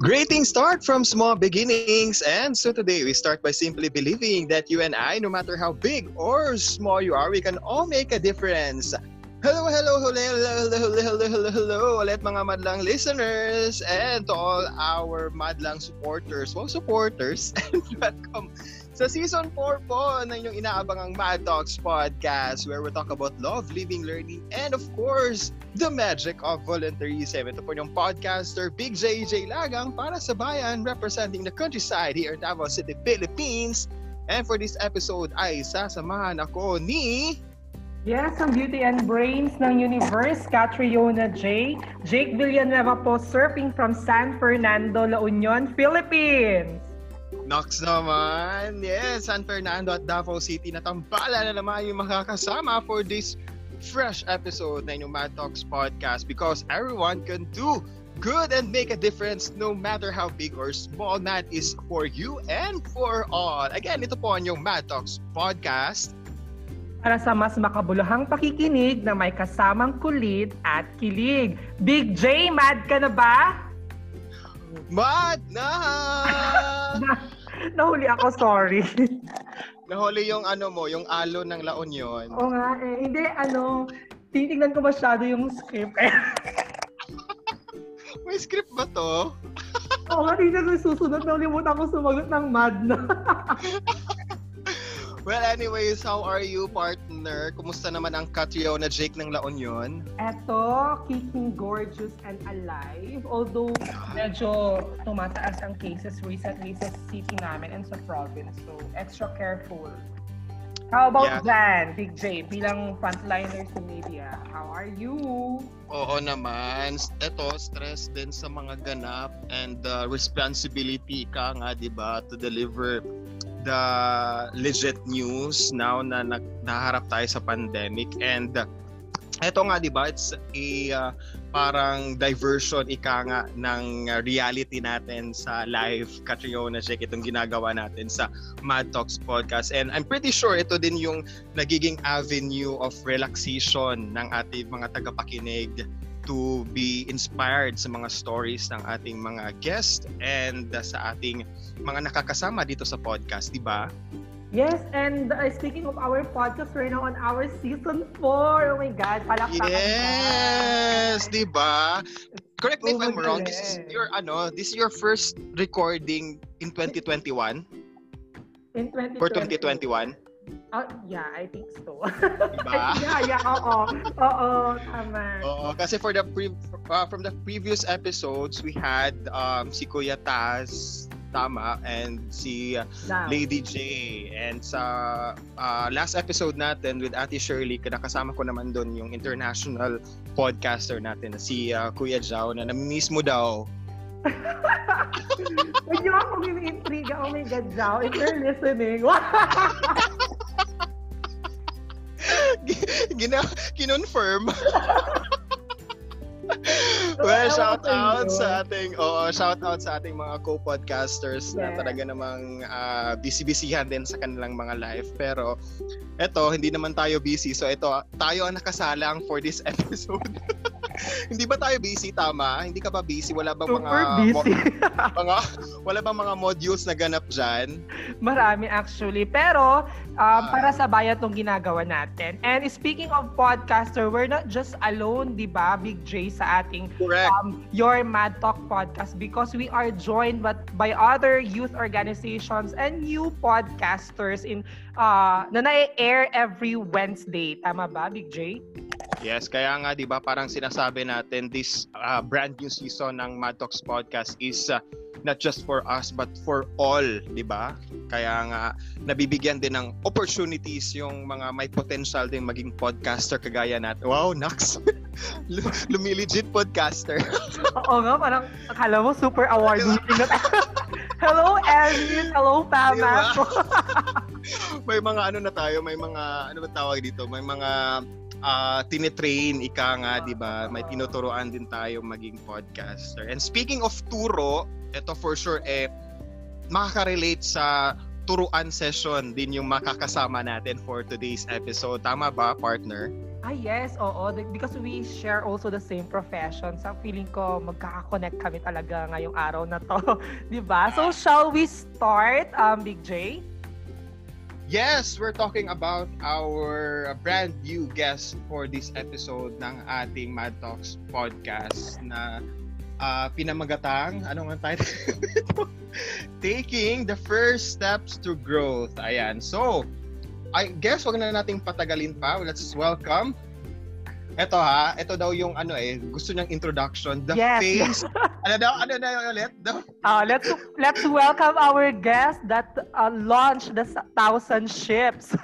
Great things start from small beginnings. And so today we start by simply believing that you and I, no matter how big or small you are, we can all make a difference. Hello, hello, hello, hello, hello, hello, hello, hello, mga madlang listeners and to all our madlang supporters. Well, supporters, and welcome sa season 4 po ng inyong inaabangang Mad Talks podcast where we talk about love, living, learning, and of course, the magic of volunteerism. Ito po yung podcaster Big JJ Lagang para sa bayan representing the countryside here in Davao City, Philippines. And for this episode ay sasamahan ako ni... Yes, ang beauty and brains ng universe, Catriona J. Jake Villanueva po, surfing from San Fernando, La Union, Philippines. Nox naman. Yes, San Fernando at Davao City. Natambala na naman yung makakasama for this fresh episode ng inyong Mad Talks podcast because everyone can do good and make a difference no matter how big or small that is for you and for all. Again, ito po ang inyong Mad Talks podcast. Para sa mas makabuluhang pakikinig na may kasamang kulit at kilig. Big J, mad ka na ba? Mad na! Nahuli ako, sorry. Nahuli yung ano mo, yung alo ng La Union. Oo nga eh. Hindi, ano, titignan ko masyado yung script. May script ba to? Oo nga, tingnan ko susunod. Nalimutan ko sumagot ng mad na. Well, anyways, how are you, partner? Kumusta naman ang Catriona Jake ng La Union? Eto, kicking gorgeous and alive. Although, medyo tumataas ang cases recently sa city namin and sa province. So, extra careful. How about Yeah. Jan, Big J, bilang frontliner sa media? How are you? Oo naman. Ito, stress din sa mga ganap and uh, responsibility ka nga, di ba, to deliver the legit news now na nag- tayo sa pandemic. And ito nga, di ba, it's a uh, parang diversion, ika nga, ng reality natin sa live Catriona Check, itong ginagawa natin sa Mad Talks podcast. And I'm pretty sure ito din yung nagiging avenue of relaxation ng ating mga tagapakinig to be inspired sa mga stories ng ating mga guest and uh, sa ating mga nakakasama dito sa podcast, di ba? Yes, and uh, speaking of our podcast, we're now on our season 4. Oh my God, palakpakan Yes, di ba? Correct me if Oh, I'm wrong. This is your ano, this is your first recording in 2021 In 2020. for 2021, Oh, yeah, I think so. di ba? yeah, yeah, oo. Oo, tama. Oo, kasi for the pre- uh, from the previous episodes, we had um, si Kuya Taz, tama, and si uh. Lady J. And sa uh, last episode natin with Ate Shirley, nakasama ko naman doon yung international podcaster natin, si uh, Kuya Jao, na namimiss mo daw. Huwag niyo ako mini-intriga. Oh my God, Zao. If you're listening. Gina, kinonfirm. well, shout out sa ating oo, shout out sa ating mga co-podcasters na Yeah. talaga namang ah, busy-busyhan din sa kanilang mga live. Pero eto, hindi naman tayo busy. So ito, tayo ang nakasalang for this episode. hindi ba tayo busy tama? Hindi ka ba busy? Wala bang mga Super busy. mo- mga wala bang mga modules na ganap diyan? Marami actually. Pero, um, para sa bayan tong ginagawa natin. And speaking of podcaster, we're not just alone, di ba, Big J, sa ating Correct. um, Your Mad Talk podcast because we are joined but by other youth organizations and new podcasters in uh, na na-air every Wednesday. Tama ba, Big J? Yes, kaya nga 'di ba parang sinasabi natin this uh, brand new season ng Mad Talks podcast is uh, not just for us but for all, 'di ba? Kaya nga nabibigyan din ng opportunities yung mga may potential ding maging podcaster kagaya natin. Wow, Nax. Lu- Lumilegit podcaster. Oo nga, parang akala mo super award winning. Hello, Elvin. Hello, Pama. may mga ano na tayo, may mga ano ba tawag dito? May mga uh, tinitrain ika nga, 'di ba? May tinuturoan din tayo maging podcaster. And speaking of turo, ito for sure eh makaka-relate sa turuan session din yung makakasama natin for today's episode. Tama ba, partner? Ah, yes. Oo. Because we share also the same profession. Sa feeling ko, magkaka-connect kami talaga ngayong araw na to. di ba? So, shall we start, um, Big J? Yes, we're talking about our brand new guest for this episode ng ating Mad Talks podcast na uh, pinamagatang, ano nga title? Taking the first steps to growth. Ayan. So, I guess wag na nating patagalin pa. Let's welcome ito ha, ito daw yung ano eh, gusto niyang introduction. The yes. face. ano daw, ano na yung ulit? The... Uh, let's let's welcome our guest that uh, launched the thousand ships.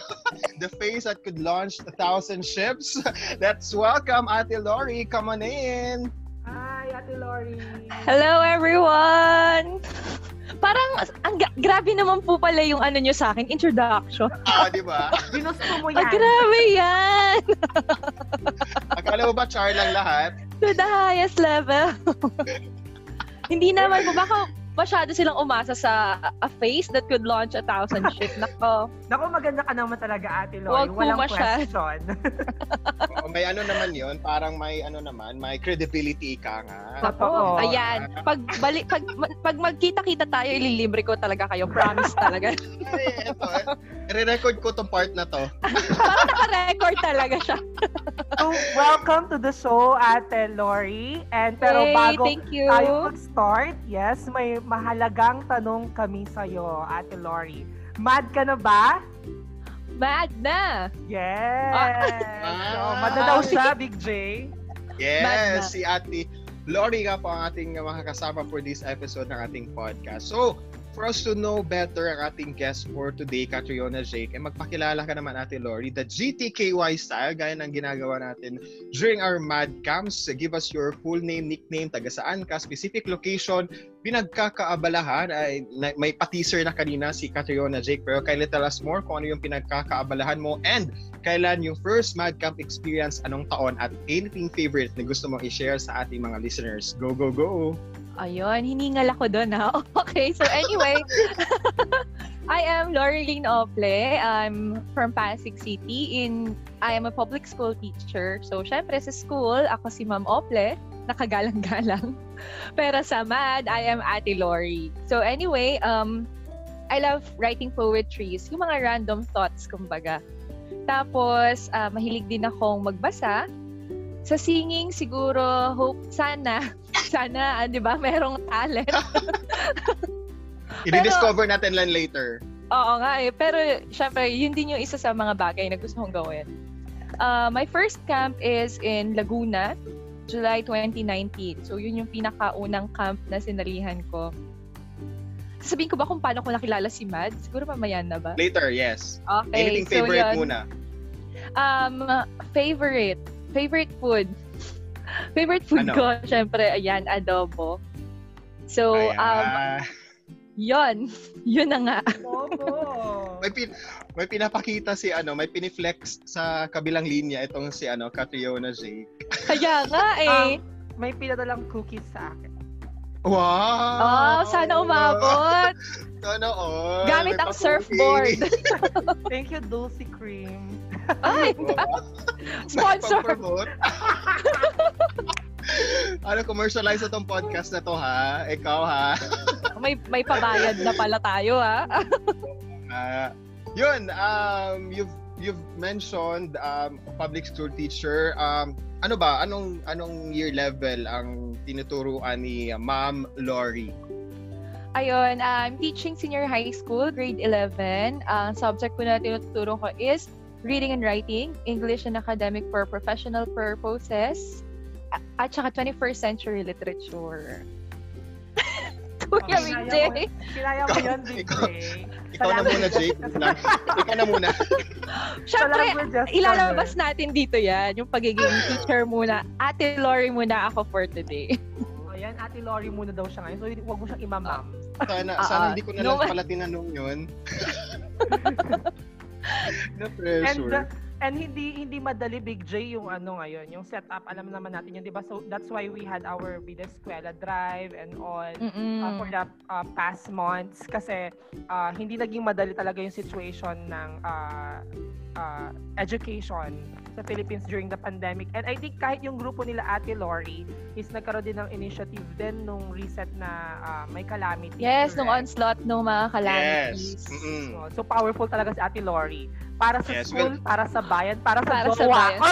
the face that could launch a thousand ships. Let's welcome Ate Lori. Come on in. Hi, Ate Lori. Hello, everyone. Parang, ang grabe naman po pala yung ano nyo sa akin, introduction. Ah, di ba? Ginusto mo yan. Ah, grabe yan! Akala mo ba char lang lahat? To the highest level. Hindi naman po, baka masyado silang umasa sa a face that could launch a thousand ship. Nako. Nako, maganda ka naman talaga, Ate Lori. Huwag Walang masyad. question. Oo, may ano naman yon parang may ano naman, may credibility ka nga. Totoo. Ayan. Pag, balik, pag, pag magkita-kita tayo, ililibre ko talaga kayo. Promise talaga. Ay, ito, eh. re-record ko tong part na to. Parang naka-record talaga siya. So, welcome to the show, Ate Lori. And pero Hey, bago thank you. tayo mag-start, yes, may mahalagang tanong kami sa'yo, Ate Lori. Mad ka na ba? Mad na. Yes! Ah. So, mad na daw siya, Big J. Yes, si Ate Lori nga po ang ating makakasama for this episode ng ating podcast. So, for us to know better ang ating guest for today, Catriona Jake, eh magpakilala ka naman Ate Lori, the GTKY style, gaya ng ginagawa natin during our Mad Camps. Give us your full name, nickname, taga saan ka, specific location, pinagkakaabalahan. Ay, may pa-teaser na kanina si Catriona Jake, pero kindly tell us more kung ano yung pinagkakaabalahan mo and kailan yung first Mad Camp experience, anong taon, at anything favorite na gusto mong i-share sa ating mga listeners. Go, go, go! Ayun, hiningal ako doon ha. Okay, so anyway, I am Laureline Ople. I'm from Pasig City. In I am a public school teacher. So, syempre sa school, ako si Ma'am Ople, nakagalang-galang. Pero sa MAD, I am Ate Lori. So anyway, um, I love writing poetries, yung mga random thoughts, kumbaga. Tapos, ah, mahilig din akong magbasa. Sa singing, siguro, hope, sana, sana, ah, di ba, merong talent. I-discover natin lang later. Oo nga eh. Pero, syempre, yun din yung isa sa mga bagay na gusto kong gawin. Uh, my first camp is in Laguna, July 2019. So, yun yung pinakaunang camp na sinalihan ko. Sabihin ko ba kung paano ko nakilala si Mad? Siguro mamaya na ba? Later, yes. Okay, Anything so favorite yun. muna? Um, favorite. Favorite food. Favorite food Ano? ko, syempre, ayan, adobo. So, Ayan. um, yun. Yun na nga. Opo. may pin may pinapakita si ano, may piniflex sa kabilang linya itong si ano, Catriona Jake. Kaya nga eh. Um, may pinadalang cookies sa akin. Wow! Oh, sana umabot. Sana all. Gamit ang surfboard. Thank you, Dulce Cream. Ay. Sponsor. Ano, commercialize itong podcast na to ha? Ikaw ha? may may pabayad na pala tayo ha. Ah, yun, um, you've you've mentioned um, public school teacher. Um, ano ba? Anong anong year level ang tinuturuan ni uh, Ma'am Lori? Ayun, I'm teaching senior high school, grade 11. Ang subject ko na tinuturo ko is reading and writing, English and academic for professional purposes, at saka 21st century literature. Kuya Okay, Big kinaya J. mo- Kinaya mo yun, Big Ikaw- J. Ikaw na muna, Jake. Ikaw na muna. Siyempre, ilalabas natin dito yan, yung pagiging teacher muna. Ate Lori muna ako for today. Ayan, Ate Lori muna daw siya ngayon. So, huwag mo siyang imamam. Sana, Ah, sana ah. hindi ko na No, lang pala tinanong yun. Na pressure. And, uh, And hindi hindi madali Big J yung ano ngayon, yung setup. Alam naman natin yun, 'di ba? So that's why we had our Vida Escuela drive and all uh, for the uh, past months kasi uh, hindi naging madali talaga yung situation ng uh, uh, education sa Philippines during the pandemic. And I think kahit yung grupo nila Ate Lori is nagkaroon din ng initiative din nung reset na uh, may calamity. Yes, nung onslaught nung mga calamities. Yes. Mm-mm. So, so powerful talaga si Ate Lori. Para sa Yes, school, well- para sa bayan, para sa Para sa bayan.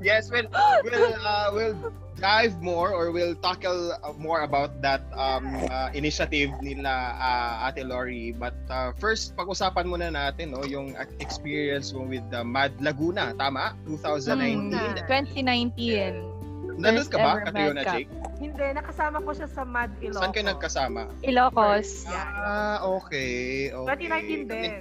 Yes, we'll we'll uh, we'll dive more or we'll tackle uh, more about that um, uh, initiative nila uh, Ate Lori. But uh, first, pag-usapan muna natin no, yung experience mo with the Mad Laguna, tama? 2019. Mm. 2019. Nandun ka ba, Cup. Jake? Hindi, nakasama ko siya sa Mad Ilocos. Saan kayo nagkasama? Ilocos. Ah, okay. okay. 2019 din.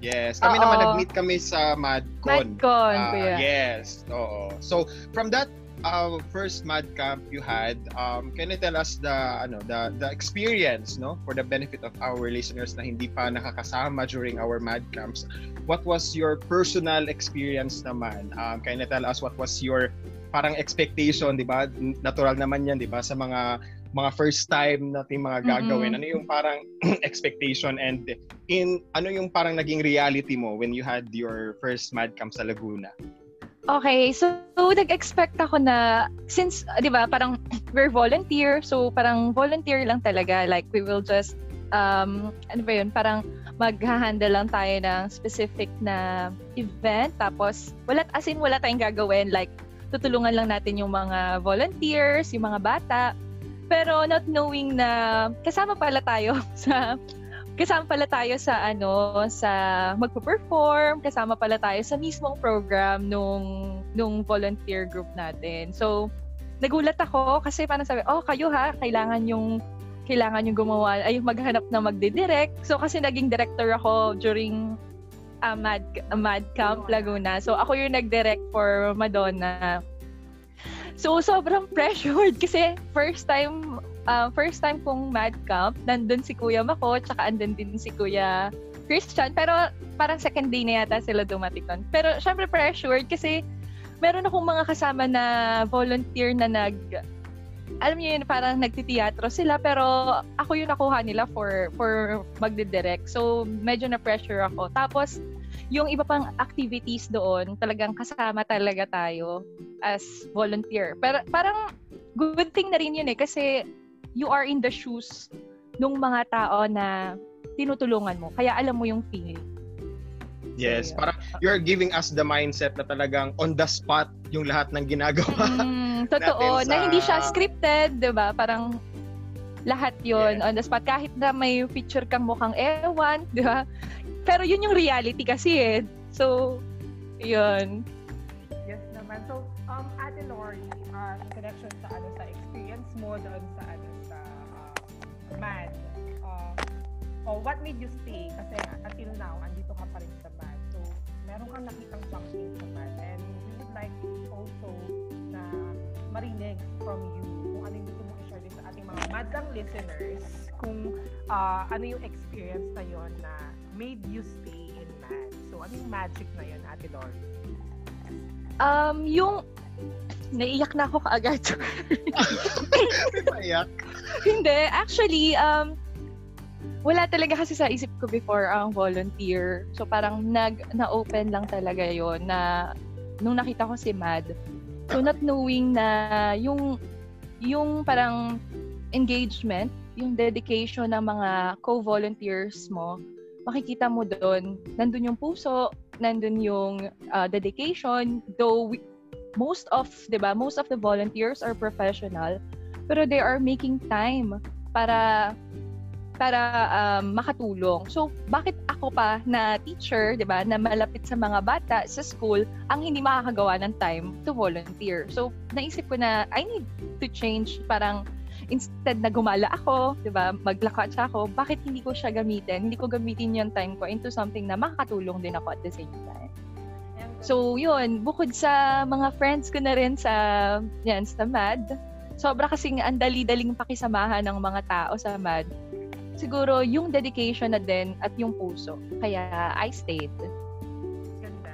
Yes, kami Oo. naman nag-meet kami sa MadCon. Madcon, Ah, kuya. yes, oo. So, from that uh, first Mad Camp you had, um, can you tell us the ano the the experience, no, for the benefit of our listeners na hindi pa nakakasama during our Mad Camps? What was your personal experience naman? Um, can you tell us what was your parang expectation, 'di ba? Natural naman 'yan, 'di ba, sa mga mga first time nating mga gagawin. Mm-mm. Ano yung parang expectation and in ano yung parang naging reality mo when you had your first Mad Camp sa Laguna? Okay, so, so nag-expect ako na since, 'di ba, parang we're volunteer, so parang volunteer lang talaga like we will just um ano ba yun, parang mag-handle lang tayo ng specific na event tapos wala as in wala tayong gagawin like tutulungan lang natin yung mga volunteers, yung mga bata. Pero not knowing na kasama pala tayo sa kasama pala tayo sa ano sa magpo-perform, kasama pala tayo sa mismong program nung nung volunteer group natin. So nagulat ako kasi parang sabi, "Oh, kayo ha, kailangan yung kailangan yung gumawa ay maghanap na magdi-direct." So kasi naging director ako during uh, Mad Mad Camp Laguna. So ako yung nag-direct for Madonna. So sobrang pressured kasi first time uh, first time kong Mad Camp, nandun si Kuya Mako, tsaka andun din si Kuya Christian. Pero parang second day na yata sila dumating doon. Pero syempre pressured kasi meron akong mga kasama na volunteer na nag alam niyo yun, parang nagtiteatro sila pero ako yung nakuha nila for for magdidirect. So medyo na pressure ako. Tapos yung iba pang activities doon, talagang kasama talaga tayo as volunteer. Pero parang good thing na rin yun eh kasi you are in the shoes nung mga tao na tinutulungan mo. Kaya alam mo yung feeling. Yes, So, parang you're giving us the mindset na talagang on the spot yung lahat ng ginagawa. Mm, totoo. natin Na sa- hindi siya scripted, di ba? Parang lahat yon Yes. on the spot. Kahit na may picture kang mukhang ewan, di ba? Pero yun yung reality kasi eh. So, yun. Yes naman. So, um, Ate Lori, uh, in connection sa ano sa experience mo doon sa ano sa uh, MAD, uh, oh, what made you stay? Kasi until now, meron kang nakitang something sa MAD. And we would like also na marinig from you kung ano yung gusto mong i-share din sa ating mga madlang listeners kung uh, ano yung experience na yon na made you stay in MAD. So, ano yung magic na yon, Ate Lori? Um, yung naiyak na ako kaagad. Ayak. Hindi. Actually, um, wala talaga kasi sa isip ko before ang volunteer. So parang nag na-open lang talaga yon na nung nakita ko si Mad. So not knowing na yung yung parang engagement, yung dedication ng mga co-volunteers mo, makikita mo doon, nandun yung puso, nandun yung uh, dedication, though we, most of, 'di ba, most of the volunteers are professional, pero they are making time para para um, makatulong. So, bakit ako pa na teacher, 'di ba, na malapit sa mga bata sa school, ang hindi makakagawa ng time to volunteer. So, naisip ko na I need to change parang instead na gumala ako, 'di ba, maglakad ako, bakit hindi ko siya gamitin? Hindi ko gamitin yung time ko into something na makakatulong din ako at the same time. So, yun, bukod sa mga friends ko na rin sa, yan, sa MAD, sobra kasing ang dali-daling pakisamahan ng mga tao sa MAD. Siguro yung dedication na din at yung puso. Kaya I stayed. Ganda.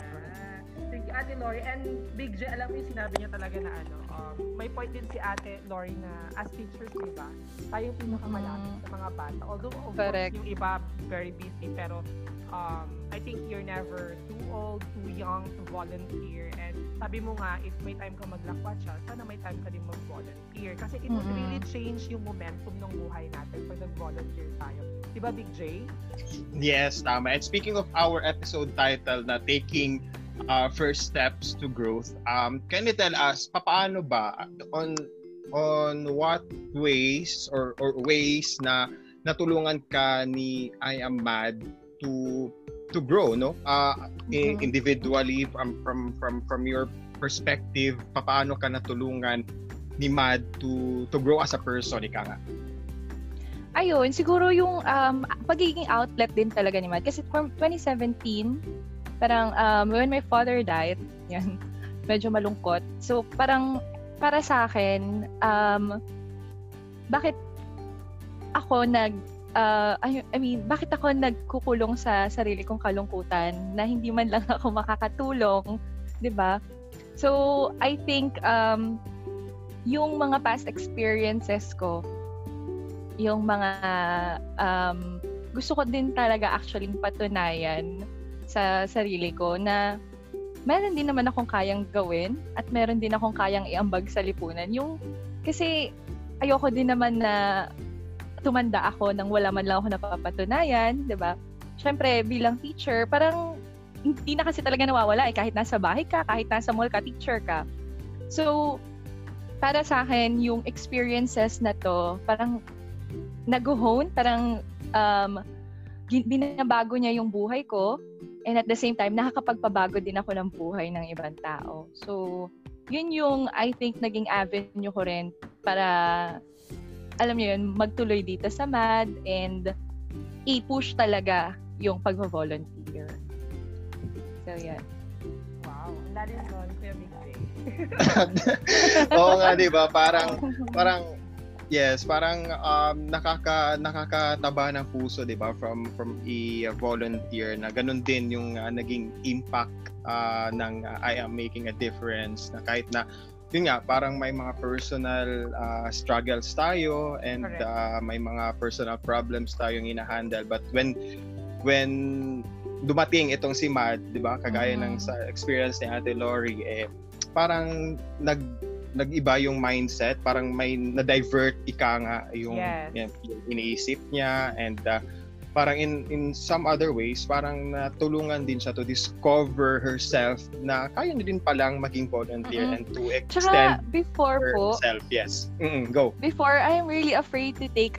Thank you, Ate Lori. And Big J, alam mo yung sinabi niya talaga na ano, um, may point din si Ate Lori na as teachers, di ba? Tayo yung pinakamalapit Mhm. sa mga bata. Although, of Correct. course, yung iba very busy, pero um, I think you're never too old, too young to volunteer. And sabi mo nga, if may time ka maglakwatsa, sana may time ka din mag-volunteer. Kasi it would Mhm. really change yung momentum ng buhay natin. Di ba, Big J? Yes, tama. And speaking of our episode title na taking uh, first steps to growth, um, can you tell us papaano ba on on what ways or or ways na natulungan ka ni I am mad to to grow, no? Uh, in- Mhm. individually from from from from your perspective, papaano ka natulungan ni Mad to to grow as a person, ika nga. Ayun, siguro yung um, pagiging outlet din talaga ni Matt. Kasi from 2017, parang um, when my father died, yan, medyo malungkot. So parang para sa akin, um, bakit ako nag uh, I mean, bakit ako nagkukulong sa sarili kong kalungkutan na hindi man lang ako makakatulong, 'di ba? So, I think um yung mga past experiences ko, yung mga um gusto ko din talaga actually patunayan sa sarili ko na meron din naman akong kayang gawin at meron din akong kayang iambag sa lipunan. Yung kasi ayoko din naman na tumanda ako nang wala man lang ako napapatunayan, 'di ba? Syempre bilang teacher, parang hindi na kasi talaga nawawala eh kahit nasa bahay ka, kahit nasa mall ka, teacher ka. So para sa akin yung experiences na to, parang nag-hone, parang um, gin- binabago niya yung buhay ko and at the same time nakakapagpabago din ako ng buhay ng ibang tao. So yun yung I think naging avenue ko rin para alam niyo yun, magtuloy dito sa MAD and i-push talaga yung pag-volunteer. So, yan. Wow. Ang lalim nun, Kuya Big. Oo nga, 'di ba? Parang parang yes, parang um, nakaka nakakataba ng puso, 'di ba? From from a volunteer na ganun din yung uh, naging impact uh, ng uh, I am making a difference na kahit na yun nga parang may mga personal uh, struggles tayo and Correct. uh, may mga personal problems tayong ina-handle but when when dumating itong si Mad, 'di ba? Kagaya ng Mhm. sa experience ni Ate Lori eh parang nag nag-iba yung mindset, parang may na-divert ika nga yung, Yes. yan, yung iniisip niya and uh, parang in in some other ways parang natulungan din siya to discover herself na kaya na din palang maging volunteer Mm-mm. and to Tsaka, extend before po, herself. Yes. Mm-mm, go. before, I'm really afraid to take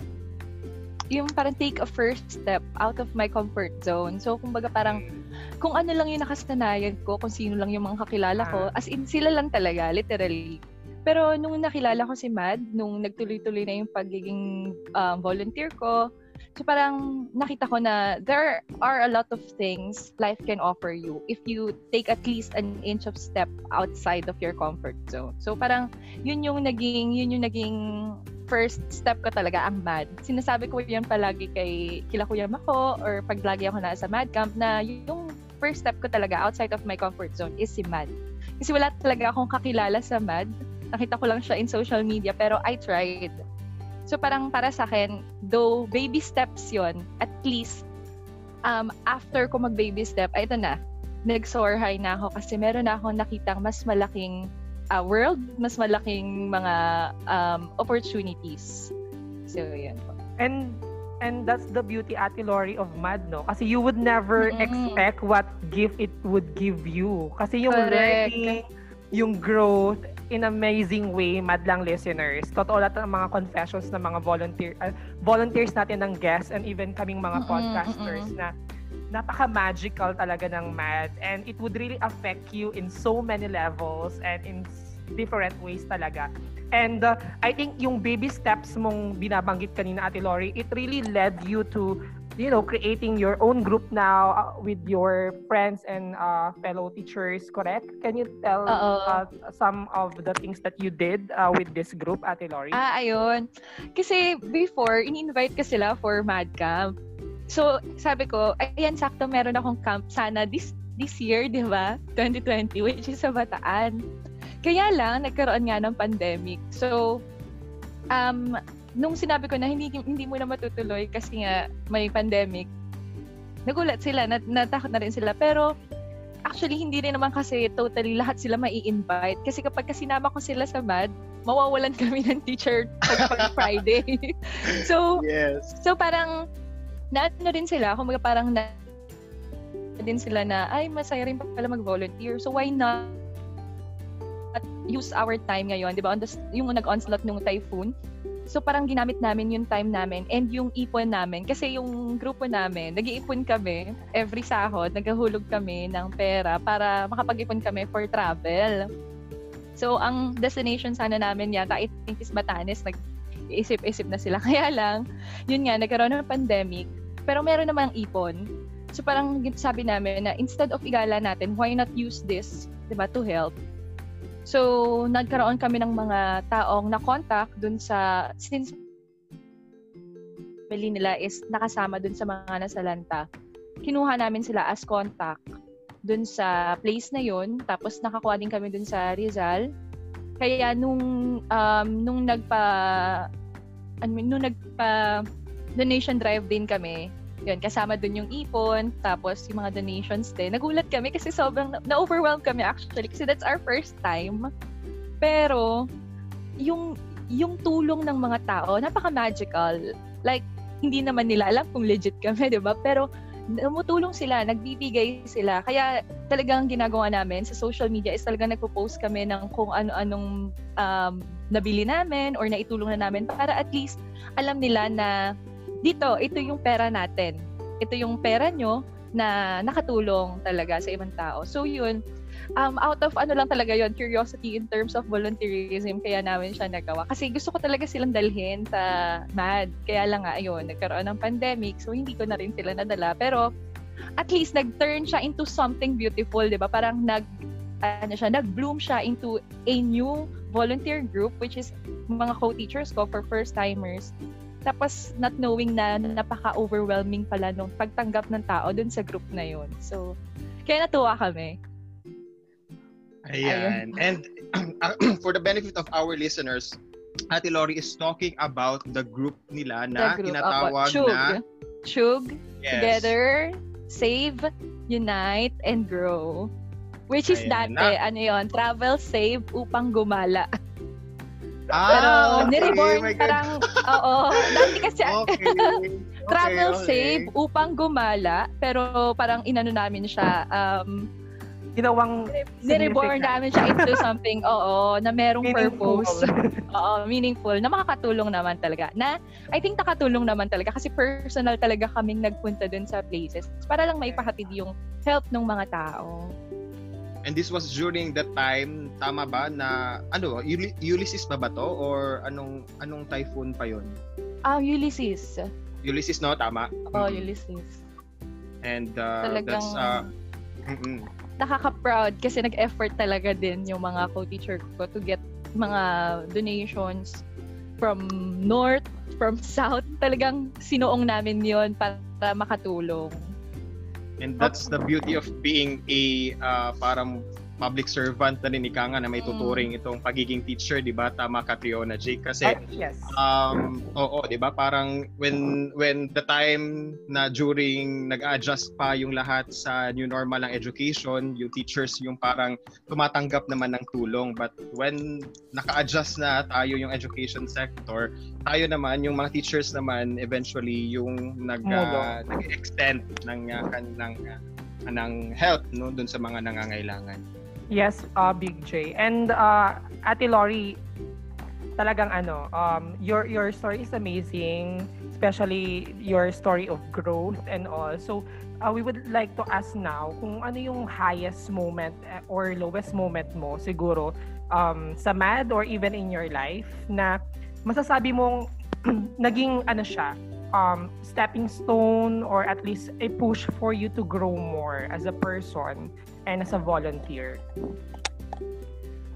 yung parang take a first step out of my comfort zone. So, kumbaga parang kung ano lang yung nakasanayan ko, kung sino lang yung mga kakilala ko, as in sila lang talaga, literally. Pero nung nakilala ko si Mad, nung nagtuloy-tuloy na yung pagiging um, volunteer ko, so parang nakita ko na there are a lot of things life can offer you if you take at least an inch of step outside of your comfort zone. So parang yun yung naging yun yung naging first step ko talaga ang MAD. Sinasabi ko yan palagi kay kila Kuya Mako or pag lagi ako nasa MAD camp na yung first step ko talaga outside of my comfort zone is si MAD. Kasi wala talaga akong kakilala sa MAD. Nakita ko lang siya in social media pero I tried. So parang para sa akin, though baby steps yon at least um, after ko mag baby step, ay ito na, nag-soar high na ako kasi meron na akong nakitang mas malaking uh, world, mas malaking mga um, opportunities. So, yun po. And and that's the beauty Ate Lori of Mad, no? Kasi you would never Mm-mm. expect what gift it would give you. Kasi yung Correct. learning, yung growth, in amazing way, madlang listeners. Totoo lahat ng mga confessions ng mga volunteer uh, volunteers natin ng guests and even kaming mga Mm-mm, podcasters na napaka-magical talaga ng MAD and it would really affect you in so many levels and in different ways talaga. And uh, I think yung baby steps mong binabanggit kanina Ate Lori, it really led you to you know, creating your own group now uh, with your friends and uh, fellow teachers, correct? Can you tell uh, some of the things that you did uh, with this group, Ate Lori? Ah, ayun. Kasi before, in-invite ka sila for Mad Camp. So, sabi ko, ayan, sakto meron akong camp sana this this year, di ba? 2020, which is sa Bataan. Kaya lang, nagkaroon nga ng pandemic. So, um, nung sinabi ko na hindi hindi mo na matutuloy kasi nga may pandemic, nagulat sila, nat natakot na rin sila. Pero actually hindi rin naman kasi totally lahat sila mai invite kasi kapag sinama ko sila sa MAD, mawawalan kami ng teacher pag Friday. so, yes. so parang na ano rin sila, kumbaga parang na din sila na ay masaya rin pala mag-volunteer. So why not use our time ngayon, 'di ba? On the, yung nag-onslaught ng typhoon, So parang ginamit namin yung time namin and yung ipon namin. Kasi yung grupo namin, nag-iipon kami every sahod, naghahulog kami ng pera para makapag-ipon kami for travel. So ang destination sana namin yata, I think is Batanes, nag-isip-isip na sila. Kaya lang, yun nga, nagkaroon ng pandemic, pero meron namang ipon. So parang sabi namin na instead of igala natin, why not use this, 'di ba, to help? So, nagkaroon kami ng mga taong na-contact dun sa, since family nila is nakasama dun sa mga nasalanta, kinuha namin sila as contact dun sa place na yun. Tapos nakakuha din kami dun sa Rizal. Kaya nung um, nung nagpa ano, nung nagpa donation drive din kami, yun, kasama dun yung ipon, tapos yung mga donations din. Nagulat kami kasi sobrang na-overwhelmed kami actually kasi that's our first time. Pero, yung, yung tulong ng mga tao, napaka-magical. Like, hindi naman nila alam kung legit kami, di ba? Pero, tumutulong sila, nagbibigay sila. Kaya talagang ginagawa namin sa social media is talagang nagpo-post kami ng kung ano-anong um, nabili namin or naitulong na namin para at least alam nila na dito, ito yung pera natin. Ito yung pera nyo na nakatulong talaga sa ibang tao. So yun, um, out of ano lang talaga yon curiosity in terms of volunteerism, kaya namin siya nagawa. Kasi gusto ko talaga silang dalhin sa MAD. Kaya lang nga, ayun, nagkaroon ng pandemic, so hindi ko na rin sila nadala. Pero at least nag-turn siya into something beautiful, di ba? Parang nag, ano siya, nag-bloom siya into a new volunteer group, which is mga co-teachers ko for first-timers tapos not knowing na napaka-overwhelming pala nung pagtanggap ng tao dun sa group na yun. So, kaya natuwa kami. Ayan. Ayun. And for the benefit of our listeners, Ate Lori is talking about the group nila na group, tinatawag Chug. na Chug, yes. Together, Save, Unite, and Grow. Which is Ayan, dati, na, ano yon travel, save upang gumala. Ah, Pero okay. ni-reborn parang, oo, dati kasi okay. travel okay, save upang gumala, pero parang inano namin siya, um, ginawang ni-reborn namin siya into something, oo, na merong meaningful. purpose. oo, meaningful, na makakatulong naman talaga. Na, I think nakatulong naman talaga kasi personal talaga kaming nagpunta dun sa places para lang maipahatid yung help ng mga tao. And this was during that time, tama ba, na, ano, Ulysses ba ba to? Or anong, anong typhoon pa yon? Ah, uh, Ulysses. Ulysses, no? Tama? Oh, mm-hmm. Ulysses. And uh, Talagang, that's, uh, mm-mm. nakaka-proud kasi nag-effort talaga din yung mga co-teacher ko to get mga donations from north, from south. Talagang sinuong namin yon para makatulong. And that's the beauty of being a uh, parang public servant na rin ika nga na may mm. tuturing itong pagiging teacher, 'di ba? Tama ka Fiona Jake kasi uh, yes. um oo, 'di ba? Parang when when the time na during nag-adjust pa yung lahat sa new normal ng education, yung teachers yung parang tumatanggap naman ng tulong. But when naka-adjust na tayo yung education sector, tayo naman yung mga teachers naman eventually yung nag uh, nag-extend ng uh, ng uh, ng help no doon sa mga nangangailangan. Yes, uh, Big J. And uh, Ate Lori, talagang ano, um, your your story is amazing, especially your story of growth and all. So, uh, we would like to ask now kung ano yung highest moment eh, or lowest moment mo siguro um, sa MAD or even in your life na masasabi mong naging ano siya, um, stepping stone or at least a push for you to grow more as a person and as a volunteer?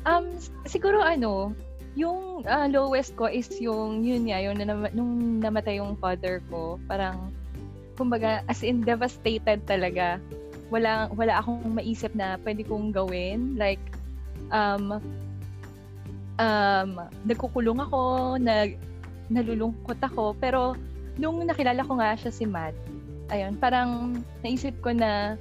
Um, siguro ano, yung uh, lowest ko is yung yun nga, yung na, nung namatay yung father ko, parang kumbaga as in devastated talaga. Wala wala akong maisip na pwede kong gawin like um um nagkukulong ako, nag nalulungkot ako, pero nung nakilala ko nga siya si Matt, ayun, parang naisip ko na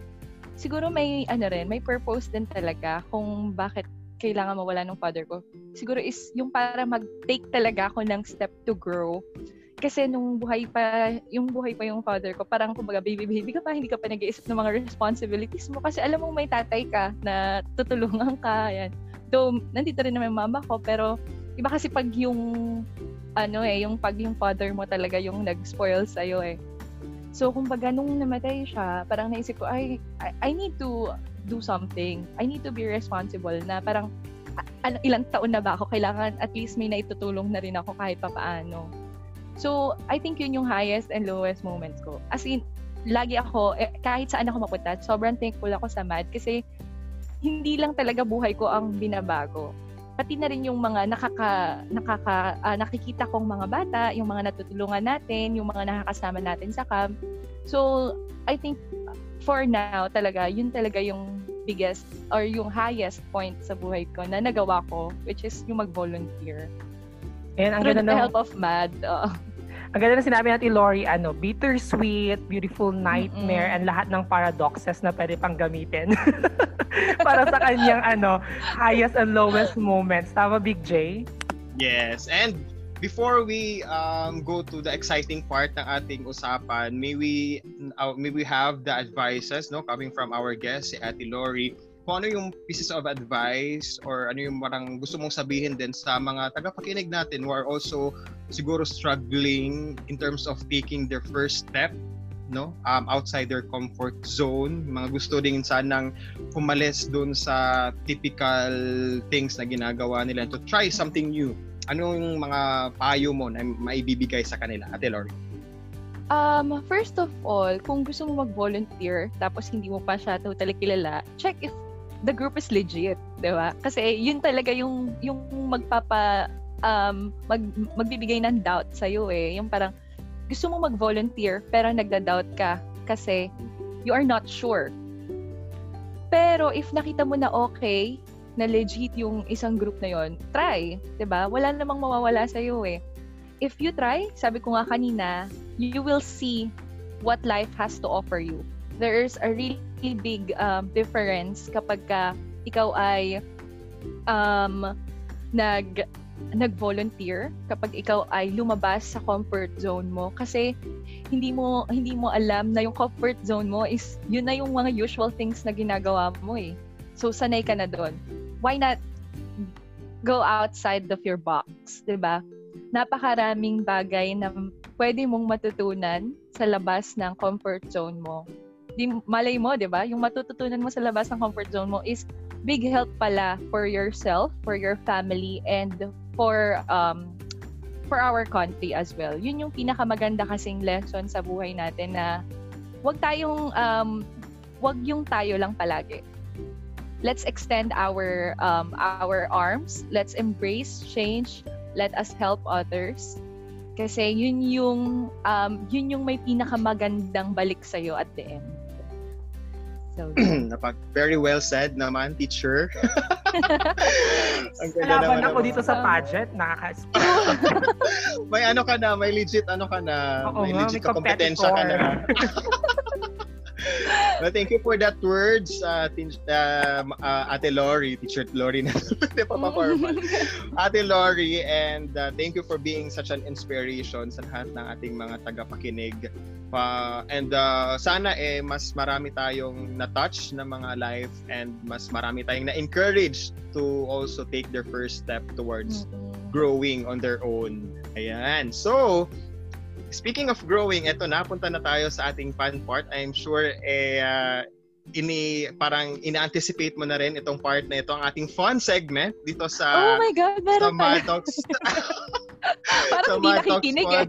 siguro may ano rin, may purpose din talaga kung bakit kailangan mawala ng father ko. Siguro is yung para mag-take talaga ako ng step to grow. Kasi nung buhay pa, yung buhay pa yung father ko, parang kumbaga, baby, baby ka pa, hindi ka pa nag-iisip ng mga responsibilities mo. Kasi alam mo may tatay ka na tutulungan ka. Yan. Though, nandito rin naman mama ko, pero iba kasi pag yung, ano eh, yung pag yung father mo talaga yung nag-spoil sa'yo eh. So, kumbaga, nung namatay siya, parang naisip ko, ay, I, I need to do something. I need to be responsible na parang ano, ilang taon na ba ako, kailangan at least may naitutulong na rin ako kahit papaano. So, I think yun yung highest and lowest moments ko. As in, lagi ako, eh, kahit saan ako mapunta, sobrang thankful ako sa MAD kasi hindi lang talaga buhay ko ang binabago. Pati na rin yung mga nakaka, nakaka, uh, nakikita kong mga bata, yung mga natutulungan natin, yung mga nakakasama natin sa camp. So, I think for now talaga, yun talaga yung biggest or yung highest point sa buhay ko na nagawa ko, which is yung mag-volunteer. And ang Through ganda the ng, help of MAD. Uh, ang ganda na sinabi natin, Lori, ano, bittersweet, beautiful nightmare, Mm-mm. and lahat ng paradoxes na pwede pang gamitin. Para sa kanyang, ano, highest and lowest moments. Tama, Big J? Yes. And before we um, go to the exciting part ng ating usapan, may we uh, may we have the advices no coming from our guest si Ate Lori. Kung ano yung pieces of advice or ano yung marang gusto mong sabihin din sa mga tagapakinig natin who are also siguro struggling in terms of taking their first step no? Um, outside their comfort zone. Mga gusto din sanang umalis doon sa typical things na ginagawa nila to try something new. Anong mga payo mo na maibibigay sa kanila, Ate Lori? Um, first of all, kung gusto mo mag-volunteer tapos hindi mo pa siya totally kilala, check if the group is legit, 'di ba? Kasi yun talaga yung yung magpapa um mag, magbibigay ng doubt sa iyo eh. Yung parang gusto mo mag-volunteer pero nagda-doubt ka kasi you are not sure. Pero if nakita mo na okay, na legit yung isang group na yon, try, 'di ba? Wala namang mawawala sa iyo eh. If you try, sabi ko nga kanina, you will see what life has to offer you. There's a really big um, difference kapag ka ikaw ay um, nag nag-volunteer kapag ikaw ay lumabas sa comfort zone mo kasi hindi mo hindi mo alam na yung comfort zone mo is yun na yung mga usual things na ginagawa mo eh. So sanay ka na doon why not go outside of your box, 'di ba? Napakaraming bagay na pwede mong matutunan sa labas ng comfort zone mo. Di malay mo, 'di ba? Yung matututunan mo sa labas ng comfort zone mo is big help pala for yourself, for your family and for um for our country as well. Yun yung pinakamaganda kasing lesson sa buhay natin na wag tayong um wag yung tayo lang palagi let's extend our um, our arms. Let's embrace change. Let us help others. Kasi yun yung um, yun yung may pinakamagandang balik sa iyo at the end. So, Napag very well said naman, teacher. Ang ganda naman ako dito sa pageant, nakaka May ano ka na, may legit ano ka na, Oo, may nga, legit may ka kompetensya ka na. well, thank you for that words, uh, uh, uh, Ate Lori, Teacher Lori na formal. Ate Lori, and uh, thank you for being such an inspiration sa lahat ng ating mga tagapakinig. Uh, and uh, sana eh mas marami tayong na-touch na mga life and mas marami tayong na-encourage to also take their first step towards mm-hmm. growing on their own. Ayan. So, Speaking of growing, eto na, punta na tayo sa ating fun part. I'm sure eh, uh, ini parang ina-anticipate mo na rin itong part na ito ang ating fun segment dito sa Oh my god, meron sa Mad Talks Parang hindi nakikinig eh.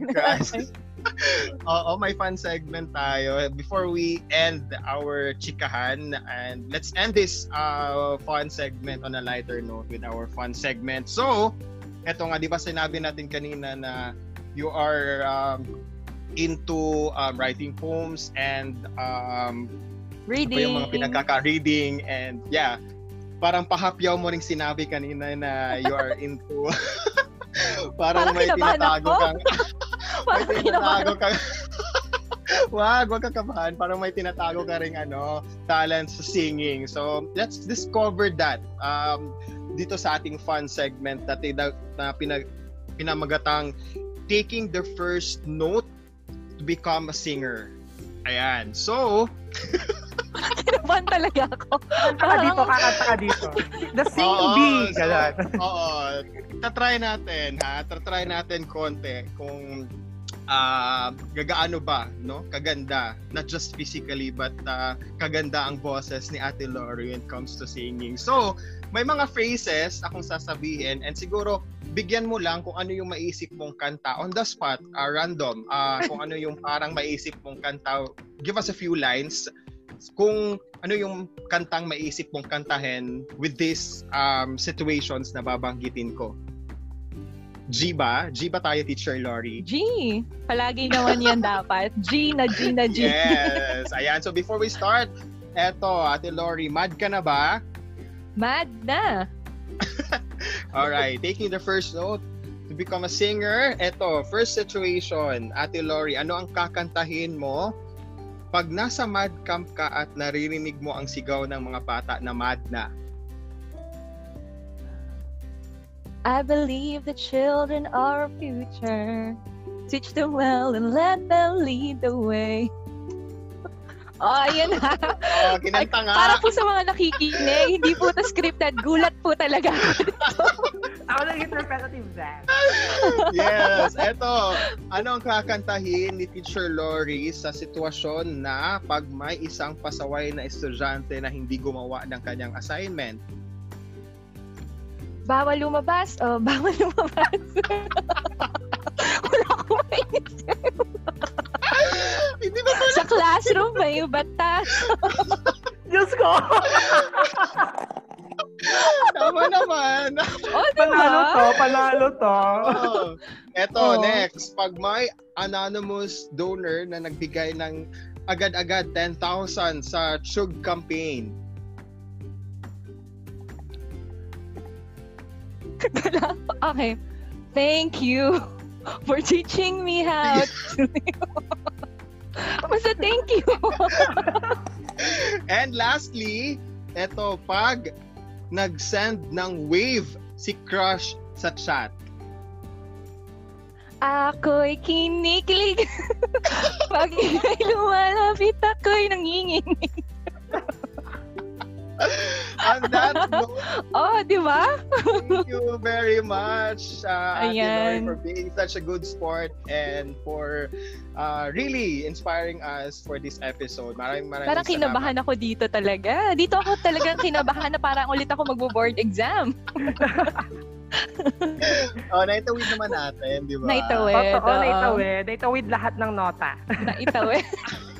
Oo, may fun segment tayo. Before we end our chikahan, and let's end this uh, fun segment on a lighter note with our fun segment. So, eto nga, di ba sinabi natin kanina na you are um, into um, writing poems and um, Reading. ano yung mga pinagkaka-reading and yeah, parang pahapyaw mo ring sinabi kanina na you are into parang, Parang may tinatago kang may Parang tinatago kinabahan. kang Wag, wag kang kabahan. Parang may tinatago ka ring ano, talent sa singing. So, let's discover that um, dito sa ating fun segment na, tina- na pinag, pinamagatang taking the first note to become a singer. Ayan. So, Kinabahan talaga ako. Kanta ka dito, kakanta ka dito. The sing Oo, bee. so. Oo. Tatry natin, ha? Tatry natin konti kung ah gagaano ba, no? Kaganda. Not just physically, but ah, kaganda ang boses ni Ate Lori when it comes to singing. So, may mga phrases akong sasabihin and siguro bigyan mo lang kung ano yung maisip mong kanta on the spot, ah, random. ah kung ano yung parang maisip mong kanta. Give us a few lines kung ano yung kantang maisip mong kantahin with these um, situations na babanggitin ko. G ba? G ba tayo, Teacher Lori? G. Palagi naman yan dapat. G na G na G. Yes! Ayan, so before we start, eto, Ate Lori, mad ka na ba? Mad na. Alright, taking the first note to become a singer. Eto, first situation, Ate Lori, ano ang kakantahin mo pag nasa mad camp ka at naririnig mo ang sigaw ng mga bata na mad na? I believe the children are our future. Teach them well and let them lead the way. Oh, yun ha. Oh, nga. Para po sa mga nakikinig, hindi po ito scripted. Gulat po talaga. Ako lang yung repetitive dance. yes, eto. Ano ang kakantahin ni Teacher Lori sa sitwasyon na pag may isang pasaway na estudyante na hindi gumawa ng kanyang assignment? Bawal lumabas. Oh, bawal lumabas. Wala mainisip. hindi ba ba? Sa classroom, may batas. Diyos ko! Tama naman. Oh, Panalo to, diba? panalo to. Oh. Eto, Oh. next. Pag may anonymous donor na nagbigay ng agad-agad 10,000 sa Chug campaign, Okay. Thank you for teaching me how to Basta thank you. And lastly, eto, pag nag-send ng wave si crush sa chat. Ako'y kinikilig. Pag ika'y lumalapit, ako'y nanginginig. On that note, Oh, di ba? thank you very much, uh, Ate for being such a good sport and for uh, really inspiring us for this episode. Maraming maraming Parang salamat. kinabahan ako dito talaga. Dito ako talagang kinabahan na parang ulit ako magbo-board exam. Oh, naitawid naman natin, di ba? Naitawid. Totoo, oo. naitawid. Naitawid lahat ng nota. Naitawid.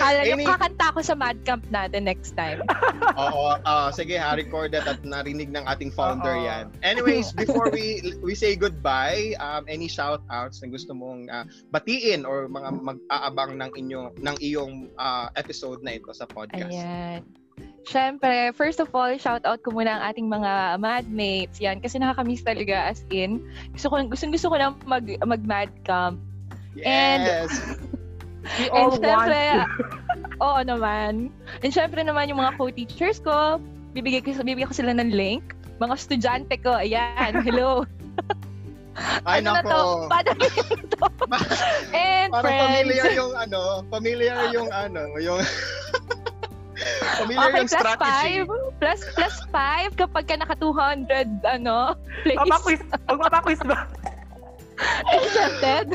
Hala, yung Any- kakanta ako sa Mad Camp natin next time. Oo, ah, sige ha, record that at narinig ng ating founder Oo. yan. Anyways, before we we say goodbye, um, any shout outs na gusto mong ah, batiin or mga mag-aabang ng inyo ng iyong ah, episode na ito sa podcast. Ayan. Siyempre, first of all, shout out ko muna ang ating mga madmates. Yan, kasi nakakamiss talaga as in. Gusto ko, gusto, gusto ko na mag, mag-mad camp. And- Yes. We And all want syempre, to. oo naman. And syempre naman yung mga co-teachers ko, bibigay ko, bibigay ko sila ng link. Mga estudyante ko, ayan, hello. Ay ano na to? nako. Paano yun to? And Parang friends. familiar yung ano, familiar yung ano, yung familiar Okay, yung plus strategy. 5. Plus, plus 5 kapag ka naka 200, ano, place Papaquiz, magpapaquiz ba? accepted.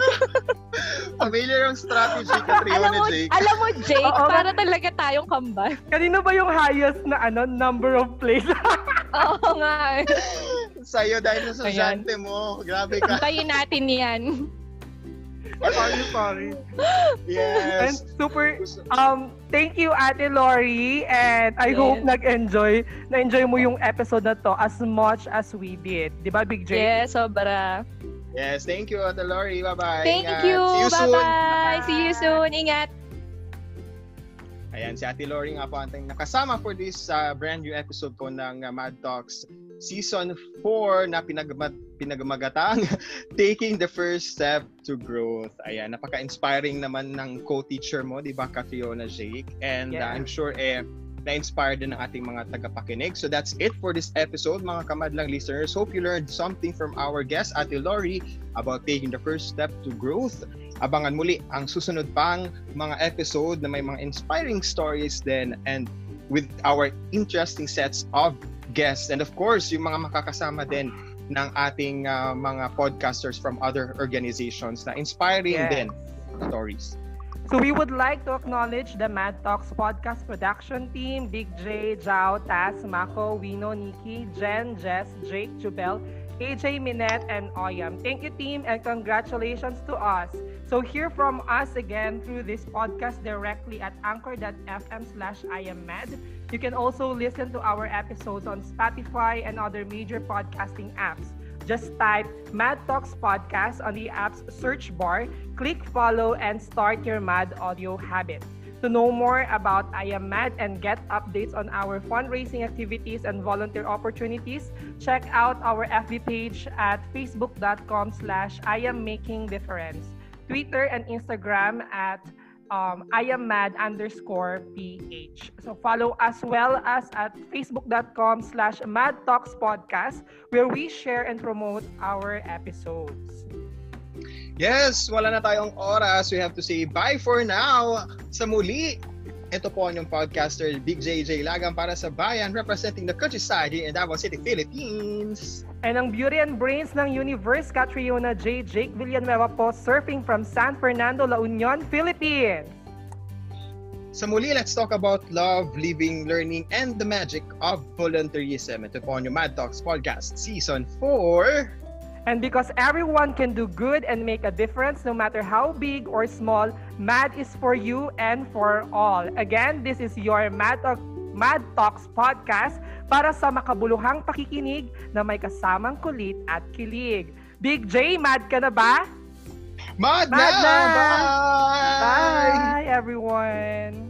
Familiar yung strategy alam Catriona mo, Jake. alam mo, Jake, Oo, para talaga tayong kambal. Kanino ba yung highest na ano number of plays? Oo nga. eh. Sa'yo dahil sa estudyante mo. Grabe ka. Antayin natin yan. sorry, sorry. Yes. And super, um, thank you, Ate Lori. And I Yes. hope nag-enjoy, na-enjoy mo yung episode na to as much as we did. Di ba, Big J? Yeah, sobra. Yes, thank you, Ate Lori. Bye-bye. Thank Ingat. you. See you soon. Bye-bye. See you soon. Ingat. Ayan, si Ate Lori nga po ang nakasama for this uh, brand new episode po ng uh, Mad Talks Season 4 na pinagmat pinagmagatang Taking the First Step to Growth. Ayan, napaka-inspiring naman ng co-teacher mo, di ba, ka Fiona Jake? And uh, Yeah. I'm sure eh, na-inspire din ng ating mga tagapakinig. So that's it for this episode, mga kamadlang listeners. Hope you learned something from our guest, Ate Lori, about taking the first step to growth. Abangan muli ang susunod pang mga episode na may mga inspiring stories din and with our interesting sets of guests. And of course, yung mga makakasama din ng ating uh, mga podcasters from other organizations na inspiring Yes. din stories. So we would like to acknowledge the Mad Talks podcast production team, Big J, Jao, Taz, Mako, Wino, Nikki, Jen, Jess, Jake, Jubel, AJ, Minette, and Oyam. Thank you, team, and congratulations to us. So hear from us again through this podcast directly at anchor.fm slash IamMad. You can also listen to our episodes on Spotify and other major podcasting apps. Just type Mad Talks Podcast on the app's search bar, click follow, and start your mad audio habit. To know more about I Am Mad and get updates on our fundraising activities and volunteer opportunities, check out our FB page at facebook.com slash I am making difference. Twitter and Instagram at um, I am mad underscore PH. So follow as well as at facebook.com slash mad talks podcast where we share and promote our episodes. Yes, wala na tayong oras. We have to say bye for now. Sa muli, ito po ang inyong podcaster, Big JJ Lagang para sa Bayan, representing the countryside here in Davao City, Philippines. And ang beauty and brains ng universe, Catriona J. Jake Villanueva po, surfing from San Fernando, La Union, Philippines. Sa muli, let's talk about love, living, learning, and the magic of volunteerism. Ito po ang inyong Mad Talks Podcast Season 4. And because everyone can do good and make a difference no matter how big or small, MAD is for you and for all. Again, this is your Mad, Talk, Mad Talks podcast para sa makabuluhang pakikinig na may kasamang kulit at kilig. Big J, mad ka na ba? Mad, Mad na! na! Bye! Bye, everyone!